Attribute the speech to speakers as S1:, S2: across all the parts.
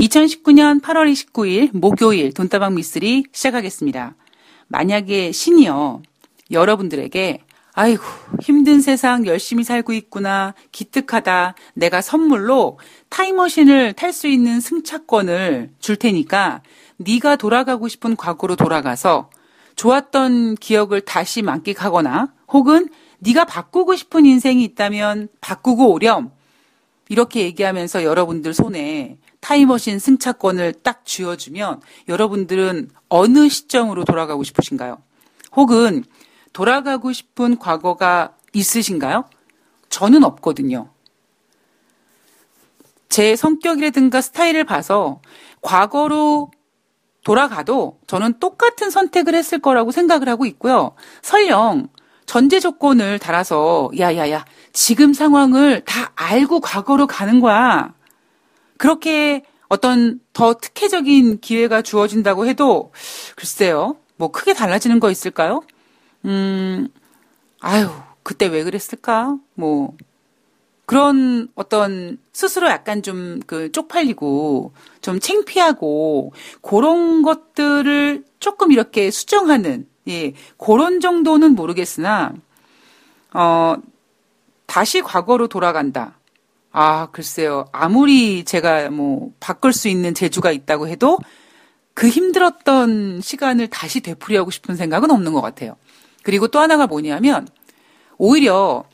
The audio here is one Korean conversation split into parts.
S1: 2019년 8월 29일 목요일 돈다방 미쓰리 시작하겠습니다. 만약에 신이요 여러분들에게 아이고 힘든 세상 열심히 살고 있구나 기특하다 내가 선물로 타임머신을 탈 수 있는 승차권을 줄 테니까 네가 돌아가고 싶은 과거로 돌아가서 좋았던 기억을 다시 만끽하거나 혹은 네가 바꾸고 싶은 인생이 있다면 바꾸고 오렴 이렇게 얘기하면서 여러분들 손에 타임머신 승차권을 딱 쥐어주면 여러분들은 어느 시점으로 돌아가고 싶으신가요? 혹은 돌아가고 싶은 과거가 있으신가요? 저는 없거든요. 제 성격이라든가 스타일을 봐서 과거로 돌아가도 저는 똑같은 선택을 했을 거라고 생각을 하고 있고요. 설령 전제 조건을 달아서 야야야 지금 상황을 다 알고 과거로 가는 거야. 그렇게 어떤 더 특혜적인 기회가 주어진다고 해도 글쎄요. 뭐 크게 달라지는 거 있을까요? 음, 아유, 그때 왜 그랬을까? 뭐 그런 어떤 스스로 약간 좀 그 쪽팔리고 좀 창피하고 그런 것들을 조금 이렇게 수정하는 예, 그런 정도는 모르겠으나 어 다시 과거로 돌아간다. 아, 글쎄요. 아무리 제가 뭐 바꿀 수 있는 재주가 있다고 해도 그 힘들었던 시간을 다시 되풀이하고 싶은 생각은 없는 것 같아요. 그리고 또 하나가 뭐냐면 오히려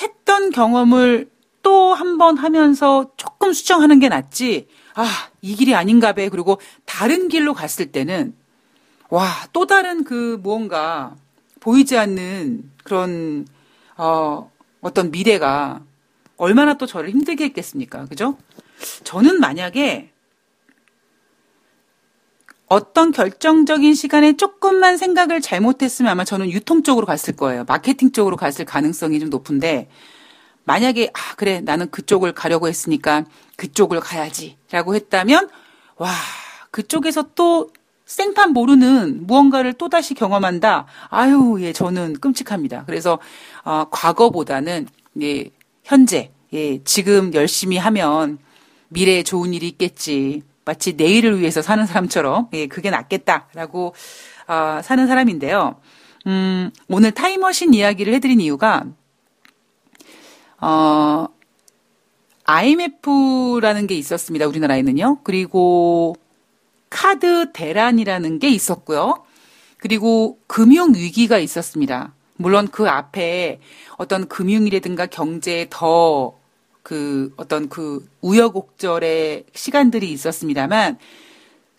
S1: 했던 경험을 또 한 번 하면서 조금 수정하는 게 낫지. 아, 이 길이 아닌가 배. 그리고 다른 길로 갔을 때는 와, 또 다른 그 무언가 보이지 않는 그런 어 어떤 미래가 얼마나 또 저를 힘들게 했겠습니까? 그죠? 저는 만약에 어떤 결정적인 시간에 조금만 생각을 잘못했으면 아마 저는 유통 쪽으로 갔을 거예요. 마케팅 쪽으로 갔을 가능성이 좀 높은데 만약에 아 그래 나는 그쪽을 가려고 했으니까 그쪽을 가야지라고 했다면 와 그쪽에서 또 생판 모르는 무언가를 또다시 경험한다. 아유, 예, 저는 끔찍합니다. 그래서, 어, 과거보다는, 예, 현재, 예, 지금 열심히 하면 미래에 좋은 일이 있겠지. 마치 내일을 위해서 사는 사람처럼, 예, 그게 낫겠다라고, 어, 사는 사람인데요. 음, 오늘 타임머신 이야기를 해드린 이유가, 어, IMF라는 게 있었습니다. 우리나라에는요. 그리고 카드 대란이라는 게 있었고요. 그리고 금융 위기가 있었습니다. 물론 그 앞에 어떤 금융이라든가 경제에 더 그 어떤 그 우여곡절의 시간들이 있었습니다만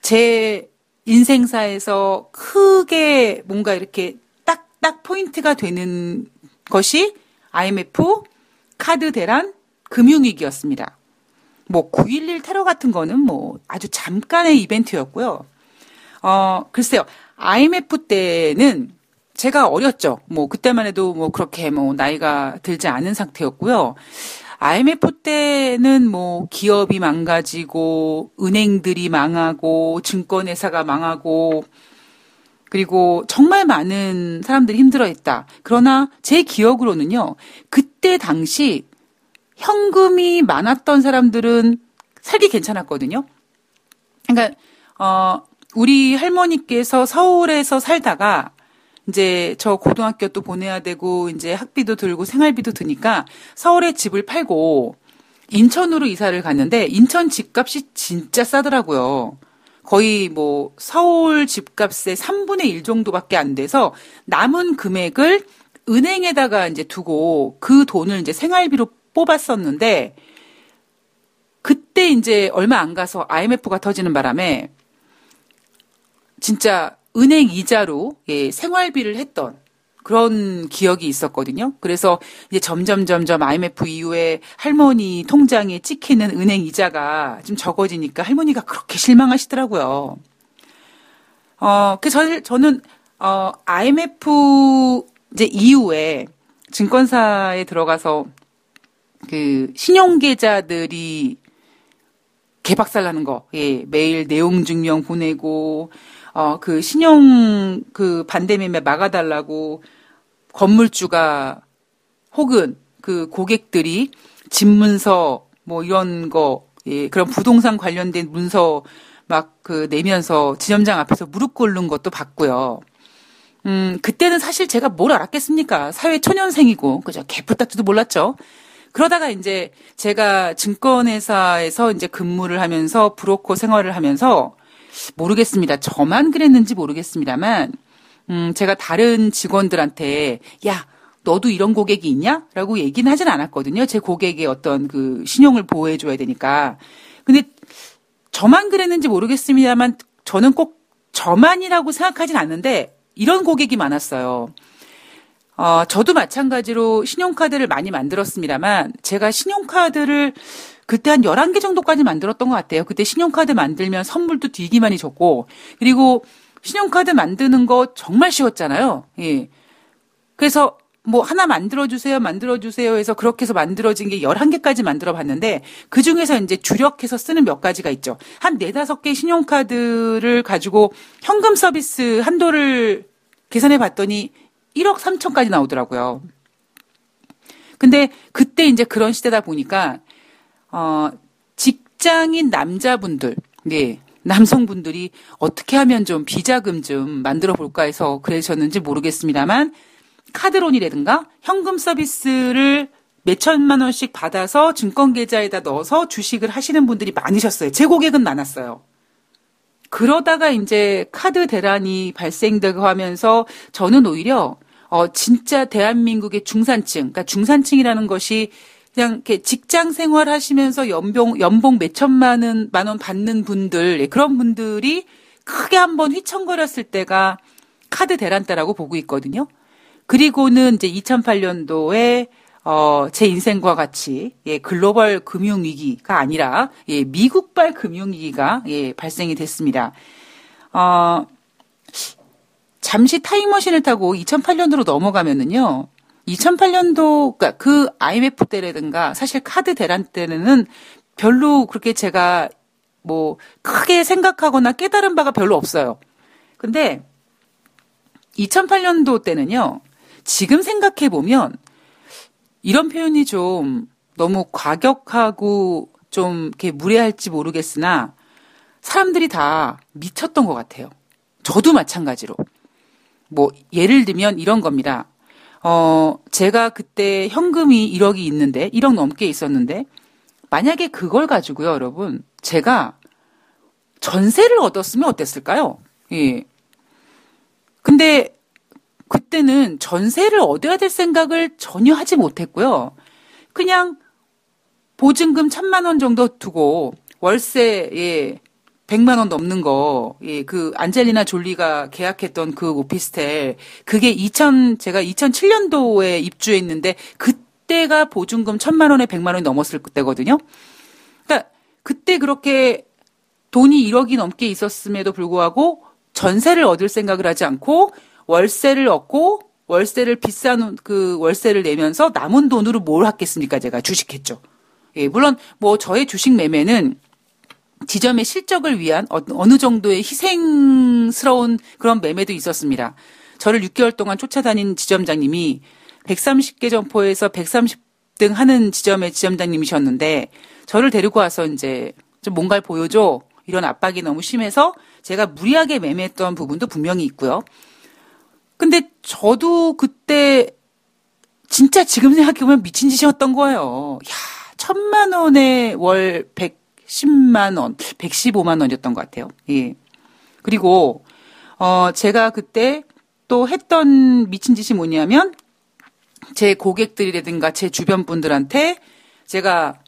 S1: 제 인생사에서 크게 뭔가 이렇게 딱딱 포인트가 되는 것이 IMF, 카드 대란, 금융위기였습니다. 뭐 9.11 테러 같은 거는 뭐 아주 잠깐의 이벤트였고요. 어, 글쎄요. IMF 때는 제가 어렸죠. 뭐 그때만 해도 뭐 그렇게 뭐 나이가 들지 않은 상태였고요. IMF 때는 뭐 기업이 망가지고 은행들이 망하고 증권회사가 망하고 그리고 정말 많은 사람들이 힘들어했다. 그러나 제 기억으로는요. 그때 당시 현금이 많았던 사람들은 살기 괜찮았거든요. 그러니까 어 우리 할머니께서 서울에서 살다가 이제 저 고등학교 또 보내야 되고 이제 학비도 들고 생활비도 드니까 서울에 집을 팔고 인천으로 이사를 갔는데 인천 집값이 진짜 싸더라고요. 거의 뭐 서울 집값의 3분의 1 정도밖에 안 돼서 남은 금액을 은행에다가 이제 두고 그 돈을 이제 생활비로 뽑았었는데 그때 이제 얼마 안 가서 IMF가 터지는 바람에 진짜 은행 이자로 예, 생활비를 했던 그런 기억이 있었거든요. 그래서 이제 점점 점점 IMF 이후에 할머니 통장에 찍히는 은행 이자가 좀 적어지니까 할머니가 그렇게 실망하시더라고요. 어, 그 저, 저는 어, IMF 이제 이후에 증권사에 들어가서 그 신용 계좌들이 개박살 나는 거, 예, 매일 내용 증명 보내고, 어, 그 신용 그 반대매매 막아달라고 건물주가 혹은 그 고객들이 집 문서 뭐 이런 거 예, 그런 부동산 관련된 문서 막 그 내면서 지점장 앞에서 무릎 꿇는 것도 봤고요. 음, 그때는 사실 제가 뭘 알았겠습니까? 사회 초년생이고, 그죠? 개뿔딱지도 몰랐죠. 그러다가 이제 제가 증권회사에서 이제 근무를 하면서 브로커 생활을 하면서 모르겠습니다. 저만 그랬는지 모르겠습니다만, 음, 제가 다른 직원들한테, 야, 너도 이런 고객이 있냐? 라고 얘기는 하진 않았거든요. 제 고객의 어떤 그 신용을 보호해줘야 되니까. 근데 저만 그랬는지 모르겠습니다만 저는 꼭 저만이라고 생각하진 않는데 이런 고객이 많았어요. 어, 저도 마찬가지로 신용카드를 많이 만들었습니다만 제가 신용카드를 그때 한 11개 정도까지 만들었던 것 같아요. 그때 신용카드 만들면 선물도 되게 많이 줬고 그리고 신용카드 만드는 거 정말 쉬웠잖아요. 예. 그래서 뭐 하나 만들어주세요, 만들어주세요 해서 그렇게 해서 만들어진 게 11개까지 만들어 봤는데 그 중에서 이제 주력해서 쓰는 몇 가지가 있죠. 한 네다섯 개 신용카드를 가지고 현금 서비스 한도를 계산해 봤더니 1억 3천까지 나오더라고요. 근데 그때 이제 그런 시대다 보니까, 어, 직장인 남자분들, 네, 남성분들이 어떻게 하면 좀 비자금 좀 만들어 볼까 해서 그러셨는지 모르겠습니다만, 카드론이라든가 현금 서비스를 몇천만 원씩 받아서 증권 계좌에다 넣어서 주식을 하시는 분들이 많으셨어요. 제 고객은 많았어요. 그러다가 이제 카드 대란이 발생되고 하면서 저는 오히려 어 진짜 대한민국의 중산층, 그러니까 중산층이라는 것이 그냥 이렇게 직장 생활 하시면서 연봉 연봉 몇 천만 원, 만 원 받는 분들 예, 그런 분들이 크게 한번 휘청거렸을 때가 카드 대란 때라고 보고 있거든요. 그리고는 이제 2008년도에 어, 제 인생과 같이, 예, 글로벌 금융 위기가 아니라, 예, 미국발 금융 위기가, 예, 발생이 됐습니다. 어, 잠시 타임머신을 타고 2008년도로 넘어가면은요, 2008년도, 그러니까 그 IMF 때라든가, 사실 카드 대란 때는 별로 그렇게 제가 뭐, 크게 생각하거나 깨달은 바가 별로 없어요. 근데, 2008년도 때는요, 지금 생각해 보면 이런 표현이 좀 너무 과격하고 좀 이렇게 무례할지 모르겠으나 사람들이 다 미쳤던 것 같아요. 저도 마찬가지로. 뭐 예를 들면 이런 겁니다. 어, 제가 그때 현금이 1억이 있는데 1억 넘게 있었는데 만약에 그걸 가지고요, 여러분. 제가 전세를 얻었으면 어땠을까요? 예. 근데 그때는 전세를 얻어야 될 생각을 전혀 하지 못했고요. 그냥 보증금 천만 원 정도 두고 월세에 100만 원 넘는 거, 예, 그 안젤리나 졸리가 계약했던 그 오피스텔, 그게 2000, 제가 2007년도에 입주했는데, 그때가 보증금 천만 원에 100만 원이 넘었을 때거든요. 그러니까, 그때 그렇게 돈이 1억이 넘게 있었음에도 불구하고 전세를 얻을 생각을 하지 않고 월세를 얻고 월세를 비싼 그 월세를 내면서 남은 돈으로 뭘 하겠습니까? 제가 주식했죠. 예, 물론 뭐 저의 주식 매매는 지점의 실적을 위한 어, 어느 정도의 희생스러운 그런 매매도 있었습니다. 저를 6개월 동안 쫓아다닌 지점장님이 130개 점포에서 130등 하는 지점의 지점장님이셨는데 저를 데리고 와서 이제 좀 뭔가를 보여줘 이런 압박이 너무 심해서 제가 무리하게 매매했던 부분도 분명히 있고요. 근데 저도 그때 진짜 지금 생각해보면 미친 짓이었던 거예요. 야, 천만 원에 월 110만 원, 115만 원이었던 것 같아요. 예. 그리고, 어, 제가 그때 또 했던 미친 짓이 뭐냐면, 제 고객들이라든가 제 주변 분들한테 제가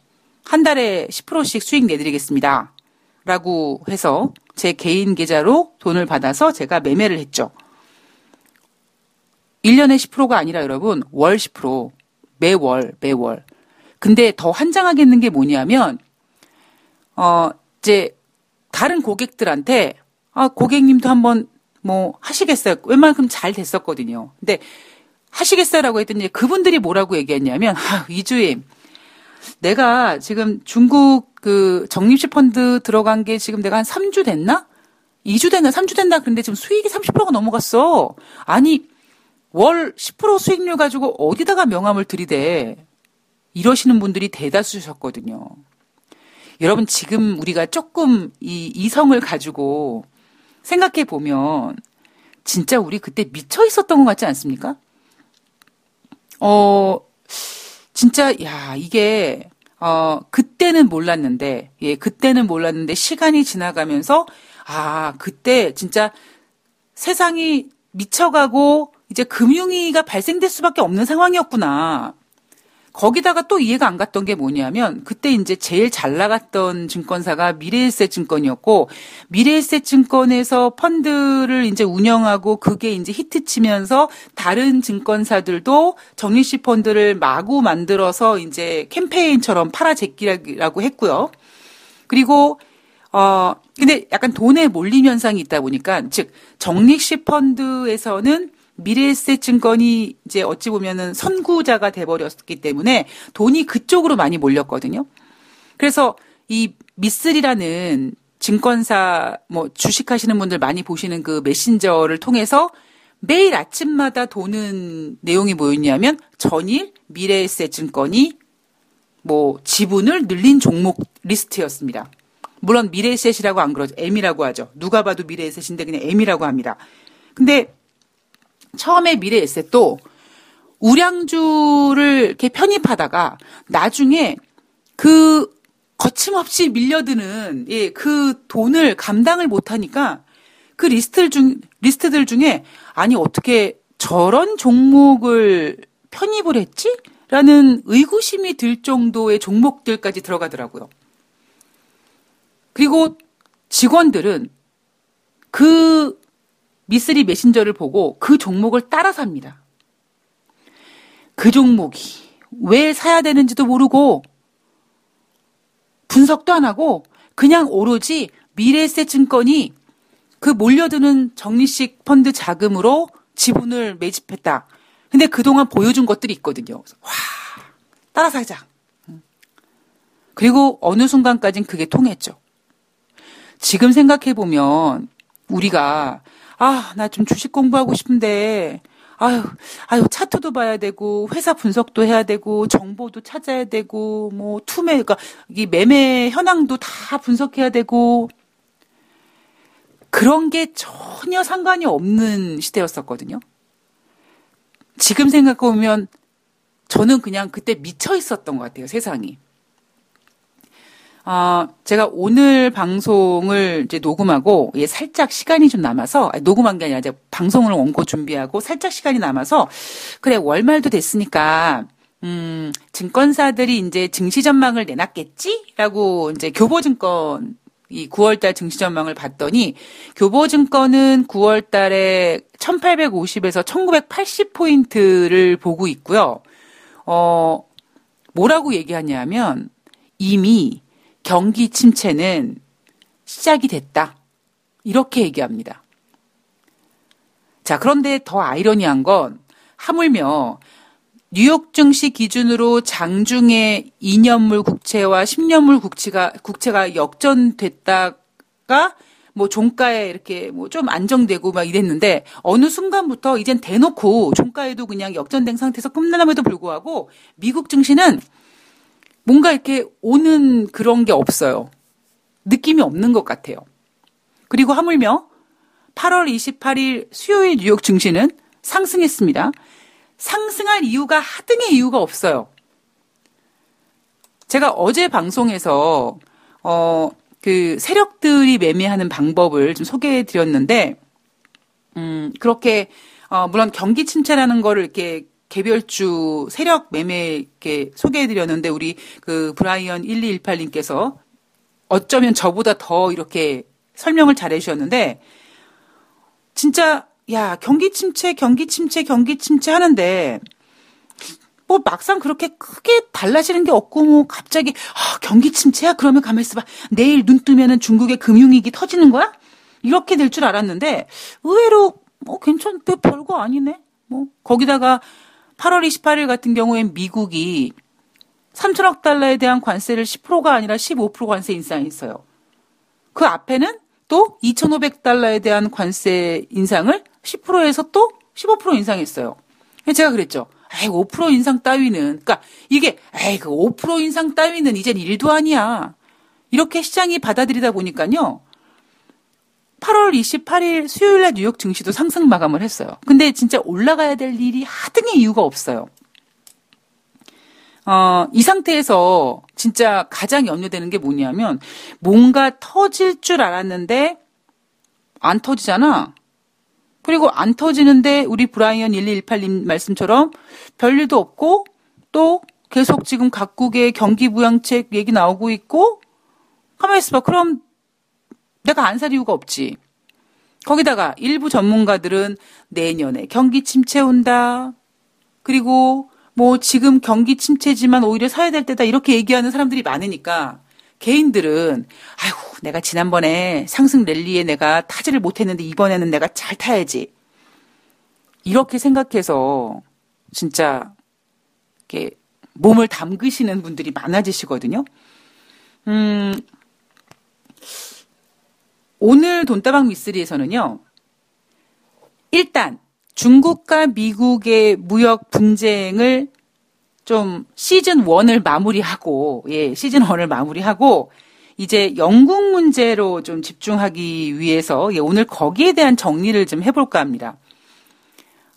S1: 한 달에 10%씩 수익 내드리겠습니다. 라고 해서 제 개인 계좌로 돈을 받아서 제가 매매를 했죠. 1년에 10%가 아니라 여러분, 월 10%. 매월, 매월. 근데 더 환장하겠는 게 뭐냐면, 어, 이제, 다른 고객들한테, 아, 고객님도 한번 뭐 하시겠어요? 웬만큼 잘 됐었거든요. 근데 하시겠어요라고 했더니 그분들이 뭐라고 얘기했냐면, 아, 이주임. 내가 지금 중국 그 적립식 펀드 들어간 게 지금 내가 한 3주 됐나? 2주 됐나? 3주 됐나? 그런데 지금 수익이 30%가 넘어갔어. 아니, 월 10% 수익률 가지고 어디다가 명함을 들이대 이러시는 분들이 대다수셨거든요. 여러분 지금 우리가 조금 이 이성을 가지고 생각해 보면 진짜 우리 그때 미쳐 있었던 것 같지 않습니까? 어, 진짜, 야, 이게, 어, 그때는 몰랐는데, 예, 그때는 몰랐는데 시간이 지나가면서, 아, 그때 진짜 세상이 미쳐가고 이제 금융위기가 발생될 수밖에 없는 상황이었구나. 거기다가 또 이해가 안 갔던 게 뭐냐면 그때 이제 제일 잘 나갔던 증권사가 미래에셋 증권이었고 미래에셋 증권에서 펀드를 이제 운영하고 그게 이제 히트치면서 다른 증권사들도 적립식 펀드를 마구 만들어서 이제 캠페인처럼 팔아제끼라고 했고요. 그리고 어 근데 약간 돈에 몰림 현상이 있다 보니까 즉 적립식 펀드에서는 미래에셋 증권이 이제 어찌 보면은 선구자가 돼버렸기 때문에 돈이 그쪽으로 많이 몰렸거든요. 그래서 이 미쓰리라는 증권사 뭐 주식하시는 분들 많이 보시는 그 메신저를 통해서 매일 아침마다 도는 내용이 뭐였냐면 전일 미래에셋 증권이 뭐 지분을 늘린 종목 리스트였습니다. 물론 미래에셋이라고 안 그러죠. M이라고 하죠. 누가 봐도 미래에셋인데 그냥 M이라고 합니다. 근데 처음에 미래 에셋도 우량주를 이렇게 편입하다가 나중에 그 거침없이 밀려드는 예, 그 돈을 감당을 못하니까 그 리스트들 중 리스트들 중에 아니 어떻게 저런 종목을 편입을 했지? 라는 의구심이 들 정도의 종목들까지 들어가더라고요. 그리고 직원들은 그 미쓰리 메신저를 보고 그 종목을 따라 삽니다. 그 종목이 왜 사야 되는지도 모르고 분석도 안 하고 그냥 오로지 미래에셋 증권이 그 몰려드는 적립식 펀드 자금으로 지분을 매집했다. 근데 그동안 보여준 것들이 있거든요. 와, 따라 사자. 그리고 어느 순간까진 그게 통했죠. 지금 생각해보면 우리가 아, 나 좀 주식 공부하고 싶은데, 아유, 아유, 차트도 봐야 되고, 회사 분석도 해야 되고, 정보도 찾아야 되고, 뭐, 투매, 그러니까, 이 매매 현황도 다 분석해야 되고, 그런 게 전혀 상관이 없는 시대였었거든요. 지금 생각해보면, 저는 그냥 그때 미쳐 있었던 것 같아요, 세상이. 어, 제가 오늘 방송을 이제 녹음하고 예, 살짝 시간이 좀 남아서 아니, 녹음한 게 아니라 이제 방송을 원고 준비하고 살짝 시간이 남아서 그래 월말도 됐으니까 음, 증권사들이 이제 증시 전망을 내놨겠지라고 이제 교보증권 이 9월달 증시 전망을 봤더니 교보증권은 9월달에 1850에서 1980포인트를 보고 있고요. 어, 뭐라고 얘기하냐면 이미 경기 침체는 시작이 됐다. 이렇게 얘기합니다. 자, 그런데 더 아이러니한 건 하물며 뉴욕 증시 기준으로 장중에 2년물 국채와 10년물 국채가 국채가 역전됐다가 뭐 종가에 이렇게 뭐 좀 안정되고 막 이랬는데 어느 순간부터 이젠 대놓고 종가에도 그냥 역전된 상태에서 끝나남에도 불구하고 미국 증시는 뭔가 이렇게 오는 그런 게 없어요. 느낌이 없는 것 같아요. 그리고 하물며 8월 28일 수요일 뉴욕 증시는 상승했습니다. 상승할 이유가 하등의 이유가 없어요. 제가 어제 방송에서 어, 그 세력들이 매매하는 방법을 좀 소개해 드렸는데 음, 그렇게 어, 물론 경기 침체라는 거를 이렇게 개별주 세력 매매 게 소개해 드렸는데 우리 그 브라이언 1218님께서 어쩌면 저보다 더 이렇게 설명을 잘해 주셨는데 진짜 야, 경기 침체, 경기 침체, 경기 침체 하는데 뭐 막상 그렇게 크게 달라지는 게 없고 뭐 갑자기 아, 경기 침체야 그러면 가만 있어 봐. 내일 눈 뜨면은 중국의 금융위기 터지는 거야? 이렇게 될 줄 알았는데 의외로 뭐 괜찮 그 별거 아니네. 뭐 거기다가 8월 28일 같은 경우엔 미국이 3천억 달러에 대한 관세를 10%가 아니라 15% 관세 인상했어요. 그 앞에는 또 2,500달러에 대한 관세 인상을 10%에서 또 15% 인상했어요. 제가 그랬죠. 에이, 5% 인상 따위는, 그러니까 이게, 에이, 그 5% 인상 따위는 이젠 일도 아니야. 이렇게 시장이 받아들이다 보니까요. 8월 28일 수요일 날 뉴욕 증시도 상승 마감을 했어요. 근데 진짜 올라가야 될 일이 하등의 이유가 없어요. 어, 이 상태에서 진짜 가장 염려되는 게 뭐냐면 뭔가 터질 줄 알았는데 안 터지잖아. 그리고 안 터지는데 우리 브라이언 1218님 말씀처럼 별일도 없고 또 계속 지금 각국의 경기 부양책 얘기 나오고 있고 가만히 있어봐. 그럼 내가 안 살 이유가 없지. 거기다가 일부 전문가들은 내년에 경기 침체 온다. 그리고 뭐 지금 경기 침체지만 오히려 사야 될 때다 이렇게 얘기하는 사람들이 많으니까 개인들은 아이고 내가 지난번에 상승 랠리에 내가 타지를 못했는데 이번에는 내가 잘 타야지 이렇게 생각해서 진짜 이렇게 몸을 담그시는 분들이 많아지시거든요. 음, 오늘 돈다방 미스리에서는요. 일단 중국과 미국의 무역 분쟁을 좀 시즌 1을 마무리하고 예, 시즌 1을 마무리하고 이제 영국 문제로 좀 집중하기 위해서 예, 오늘 거기에 대한 정리를 좀 해볼까 합니다.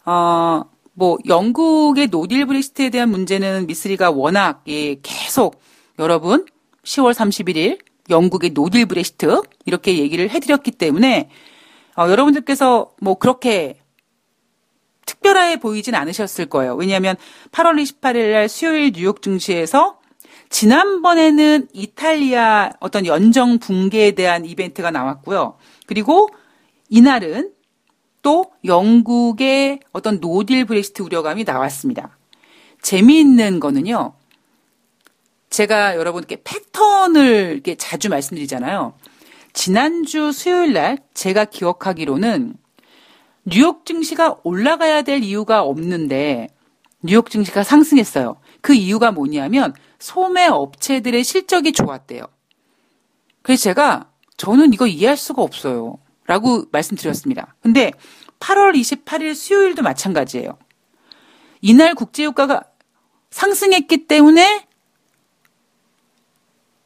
S1: 어, 뭐 영국의 노딜 브렉시트에 대한 문제는 미스리가 워낙 예, 계속 여러분 10월 31일 영국의 노딜 브렉시트 이렇게 얘기를 해드렸기 때문에 어, 여러분들께서 뭐 그렇게 특별하게 보이진 않으셨을 거예요. 왜냐하면 8월 28일 날 수요일 뉴욕 증시에서 지난번에는 이탈리아 어떤 연정 붕괴에 대한 이벤트가 나왔고요. 그리고 이날은 또 영국의 어떤 노딜 브렉시트 우려감이 나왔습니다. 재미있는 거는요. 제가 여러분께 패턴을 이렇게 자주 말씀드리잖아요. 지난주 수요일 날 제가 기억하기로는 뉴욕 증시가 올라가야 될 이유가 없는데 뉴욕 증시가 상승했어요. 그 이유가 뭐냐면 소매 업체들의 실적이 좋았대요. 그래서 제가 저는 이거 이해할 수가 없어요. 라고 말씀드렸습니다. 근데 8월 28일 수요일도 마찬가지예요. 이날 국제유가가 상승했기 때문에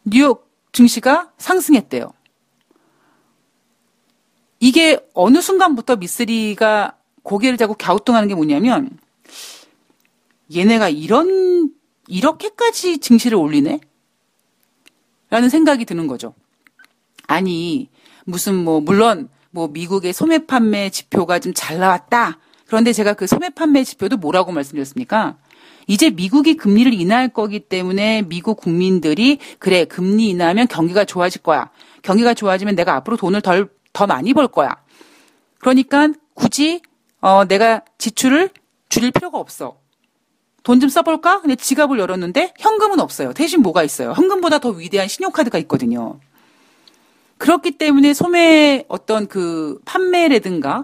S1: 뉴욕 증시가 상승했대요. 이게 어느 순간부터 미쓰리가 고개를 자고 갸우뚱하는 게 뭐냐면 얘네가 이런 이렇게까지 증시를 올리네? 라는 생각이 드는 거죠. 아니 무슨 뭐 물론 뭐 미국의 소매 판매 지표가 좀 잘 나왔다. 그런데 제가 그 소매 판매 지표도 뭐라고 말씀드렸습니까? 이제 미국이 금리를 인하할 거기 때문에 미국 국민들이 그래 금리 인하하면 경기가 좋아질 거야. 경기가 좋아지면 내가 앞으로 돈을 덜 더 많이 벌 거야. 그러니까 굳이 어, 내가 지출을 줄일 필요가 없어. 돈 좀 써볼까? 근데 지갑을 열었는데 현금은 없어요. 대신 뭐가 있어요? 현금보다 더 위대한 신용카드가 있거든요. 그렇기 때문에 소매 어떤 그 판매라든가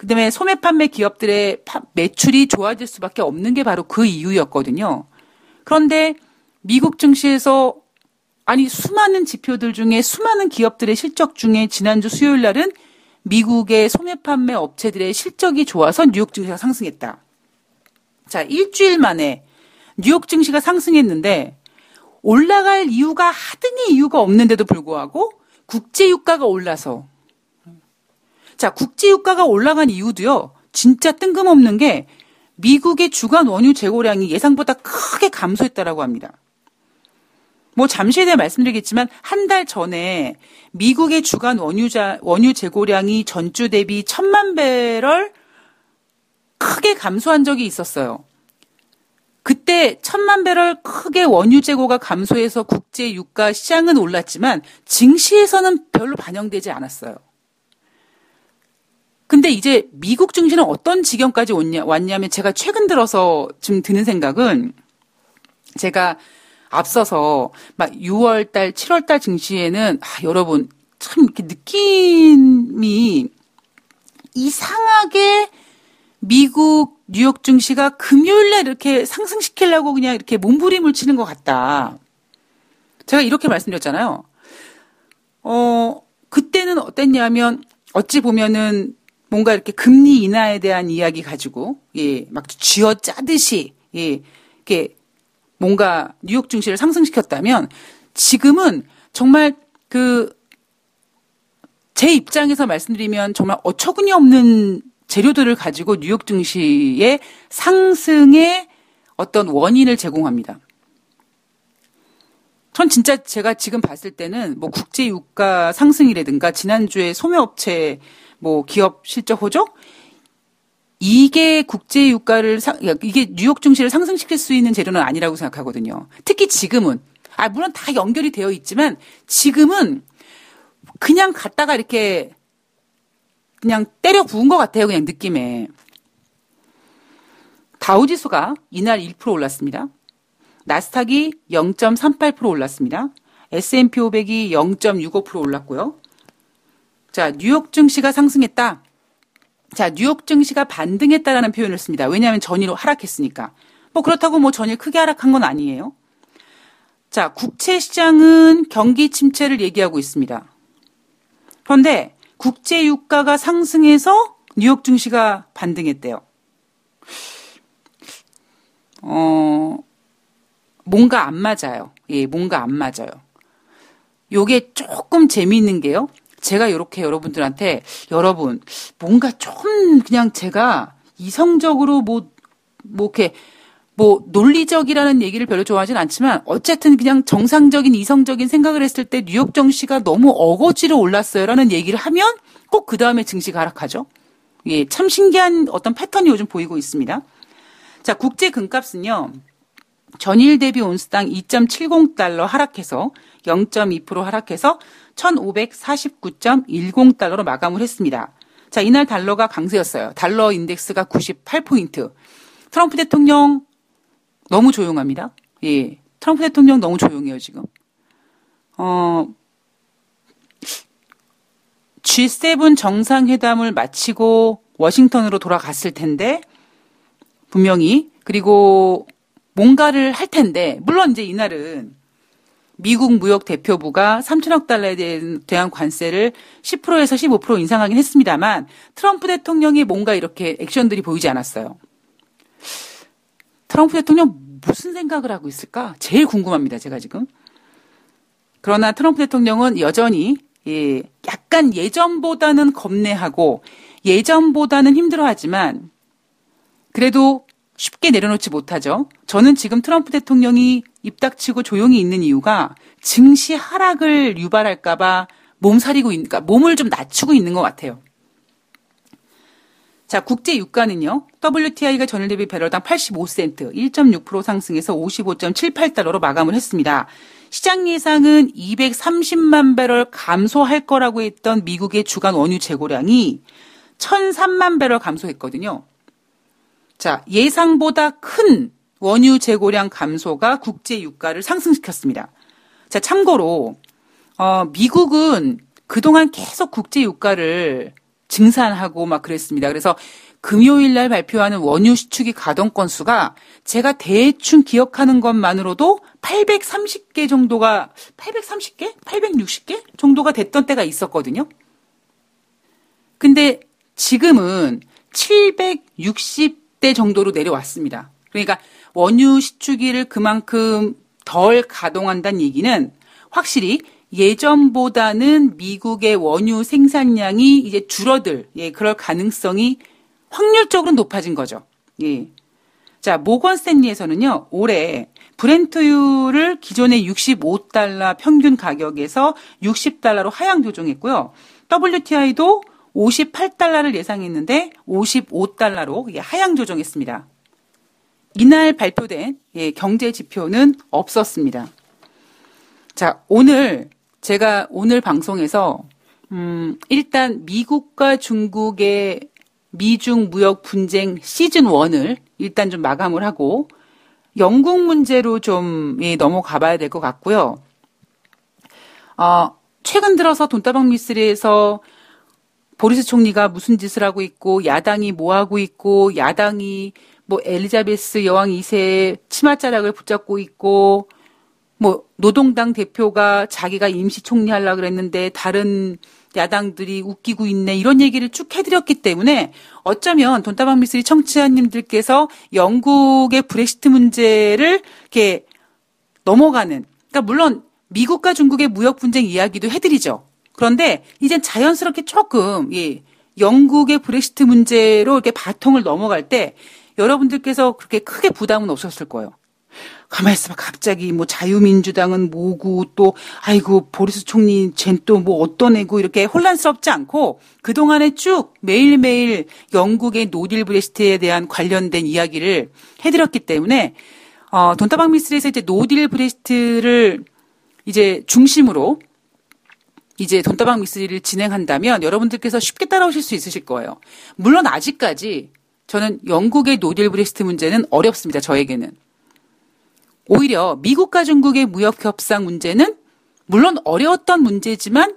S1: 그다음에 소매 판매 기업들의 매출이 좋아질 수밖에 없는 게 바로 그 이유였거든요. 그런데 미국 증시에서 아니 수많은 지표들 중에 수많은 기업들의 실적 중에 지난주 수요일 날은 미국의 소매 판매 업체들의 실적이 좋아서 뉴욕 증시가 상승했다. 자, 일주일 만에 뉴욕 증시가 상승했는데 올라갈 이유가 하등의 이유가 없는데도 불구하고 국제 유가가 올라서 자, 국제 유가가 올라간 이유도요. 진짜 뜬금없는 게 미국의 주간 원유 재고량이 예상보다 크게 감소했다라고 합니다. 뭐 잠시에 대해 말씀드리겠지만 한 달 전에 미국의 주간 원유자 원유 재고량이 전주 대비 천만 배럴 크게 감소한 적이 있었어요. 그때 천만 배럴 크게 원유 재고가 감소해서 국제 유가 시장은 올랐지만 증시에서는 별로 반영되지 않았어요. 근데 이제 미국 증시는 어떤 지경까지 왔냐, 왔냐면 제가 최근 들어서 좀 드는 생각은 제가 앞서서 막 6월 달, 7월 달 증시에는 아, 여러분 참 이렇게 느낌이 이상하게 미국 뉴욕 증시가 금요일 날 이렇게 상승시키려고 그냥 이렇게 몸부림을 치는 것 같다. 제가 이렇게 말씀드렸잖아요. 어, 그때는 어땠냐면 어찌 보면은 뭔가 이렇게 금리 인하에 대한 이야기 가지고 예, 막 쥐어 짜듯이 예, 이렇게 뭔가 뉴욕 증시를 상승시켰다면 지금은 정말 그 제 입장에서 말씀드리면 정말 어처구니 없는 재료들을 가지고 뉴욕 증시의 상승의 어떤 원인을 제공합니다. 전 진짜 제가 지금 봤을 때는 뭐 국제 유가 상승이라든가 지난주에 소매업체 뭐 기업 실적 호조 이게 국제 유가를 상, 이게 뉴욕 증시를 상승시킬 수 있는 재료는 아니라고 생각하거든요. 특히 지금은 아 물론 다 연결이 되어 있지만 지금은 그냥 갔다가 이렇게 그냥 때려 부은 것 같아요. 그냥 느낌에. 다우지수가 이날 1% 올랐습니다. 나스닥이 0.38% 올랐습니다. S&P 500이 0.65% 올랐고요. 자, 뉴욕 증시가 상승했다. 자, 뉴욕 증시가 반등했다라는 표현을 씁니다. 왜냐하면 전일 하락했으니까. 뭐 그렇다고 뭐 전일 크게 하락한 건 아니에요. 자, 국채 시장은 경기 침체를 얘기하고 있습니다. 그런데 국제 유가가 상승해서 뉴욕 증시가 반등했대요. 어, 뭔가 안 맞아요. 예, 뭔가 안 맞아요. 요게 조금 재미있는 게요. 제가 이렇게 여러분들한테 여러분 뭔가 조금 그냥 제가 이성적으로 뭐, 뭐 이렇게 뭐 논리적이라는 얘기를 별로 좋아하진 않지만 어쨌든 그냥 정상적인 이성적인 생각을 했을 때 뉴욕 정시가 너무 어거지로 올랐어요라는 얘기를 하면 꼭 그 다음에 증시가 하락하죠. 예, 참 신기한 어떤 패턴이 요즘 보이고 있습니다. 자, 국제 금값은요. 전일 대비 온스당 2.70달러 하락해서 0.2% 하락해서 1,549.10달러로 마감을 했습니다. 자, 이날 달러가 강세였어요. 달러 인덱스가 98포인트. 트럼프 대통령 너무 조용합니다. 예. 트럼프 대통령 너무 조용해요, 지금. 어, G7 정상회담을 마치고 워싱턴으로 돌아갔을 텐데, 분명히. 그리고 뭔가를 할 텐데, 물론 이제 이날은 미국 무역 대표부가 3천억 달러에 대한 관세를 10%에서 15% 인상하긴 했습니다만 트럼프 대통령이 뭔가 이렇게 액션들이 보이지 않았어요. 트럼프 대통령 무슨 생각을 하고 있을까? 제일 궁금합니다, 제가 지금. 그러나 트럼프 대통령은 여전히 예, 약간 예전보다는 겁내하고 예전보다는 힘들어하지만 그래도 쉽게 내려놓지 못하죠. 저는 지금 트럼프 대통령이 입닥치고 조용히 있는 이유가 증시 하락을 유발할까봐 몸살이고 있니까 그러니까 몸을 좀 낮추고 있는 것 같아요. 자, 국제 유가는요. WTI가 전일 대비 배럴당 85센트, 1.6% 상승해서 55.78달러로 마감을 했습니다. 시장 예상은 230만 배럴 감소할 거라고 했던 미국의 주간 원유 재고량이 1,003만 배럴 감소했거든요. 자, 예상보다 큰 원유 재고량 감소가 국제 유가를 상승시켰습니다. 자, 참고로 어, 미국은 그동안 계속 국제 유가를 증산하고 막 그랬습니다. 그래서 금요일 날 발표하는 원유 시축이 가동 건수가 제가 대충 기억하는 것만으로도 830개 정도가 830개? 860개 정도가 됐던 때가 있었거든요. 근데 지금은 760 60대 정도로 내려왔습니다. 그러니까 원유 시추기를 그만큼 덜 가동한다는 얘기는 확실히 예전보다는 미국의 원유 생산량이 이제 줄어들, 예, 그럴 가능성이 확률적으로 높아진 거죠. 예. 자, 모건 스탠리에서는요, 올해 브렌트유를 기존의 65달러 평균 가격에서 60달러로 하향 조정했고요. WTI도 58달러를 예상했는데 55달러로 하향 조정했습니다. 이날 발표된 예, 경제 지표는 없었습니다. 자, 오늘 제가 오늘 방송에서 음, 일단 미국과 중국의 미중 무역 분쟁 시즌 1을 일단 좀 마감을 하고 영국 문제로 좀 예, 넘어가 봐야 될 것 같고요. 어, 최근 들어서 돈다방 미스리에서 보리스 총리가 무슨 짓을 하고 있고 야당이 뭐 하고 있고 야당이 뭐 엘리자베스 여왕 2세의 치맛자락을 붙잡고 있고 뭐 노동당 대표가 자기가 임시 총리 하려고 그랬는데 다른 야당들이 웃기고 있네 이런 얘기를 쭉 해드렸기 때문에 어쩌면 돈다방 미스리 청취자님들께서 영국의 브렉시트 문제를 이렇게 넘어가는 그러니까 물론 미국과 중국의 무역 분쟁 이야기도 해드리죠. 그런데 이젠 자연스럽게 조금 예, 영국의 브렉시트 문제로 이렇게 바통을 넘어갈 때 여러분들께서 그렇게 크게 부담은 없었을 거예요. 가만히 있어봐. 갑자기 뭐 자유민주당은 뭐고 또 아이고 보리스 총리 쟨 또 뭐 어떤 애고 이렇게 혼란스럽지 않고 그동안에 쭉 매일매일 영국의 노딜 브렉시트에 대한 관련된 이야기를 해드렸기 때문에 어, 돈다방 미스리에서 이제 노딜 브렉시트를 이제 중심으로 이제 돈다방 미스리를 진행한다면 여러분들께서 쉽게 따라오실 수 있으실 거예요. 물론 아직까지 저는 영국의 노딜 브렉시트 문제는 어렵습니다. 저에게는. 오히려 미국과 중국의 무역 협상 문제는 물론 어려웠던 문제지만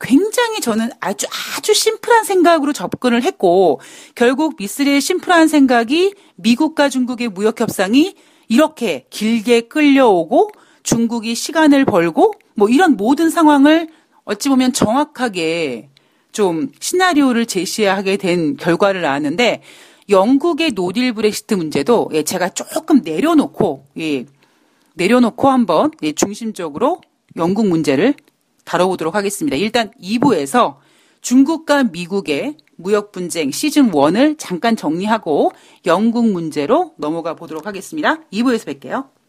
S1: 굉장히 저는 아주 아주 심플한 생각으로 접근을 했고 결국 미스리의 심플한 생각이 미국과 중국의 무역 협상이 이렇게 길게 끌려오고 중국이 시간을 벌고 뭐 이런 모든 상황을 어찌 보면 정확하게 좀 시나리오를 제시하게 된 결과를 나왔는데 영국의 노딜 브렉시트 문제도 예, 제가 조금 내려놓고 예, 내려놓고 한번 중심적으로 영국 문제를 다뤄보도록 하겠습니다. 일단 2부에서 중국과 미국의 무역 분쟁 시즌 1을 잠깐 정리하고 영국 문제로 넘어가 보도록 하겠습니다. 2부에서 뵐게요.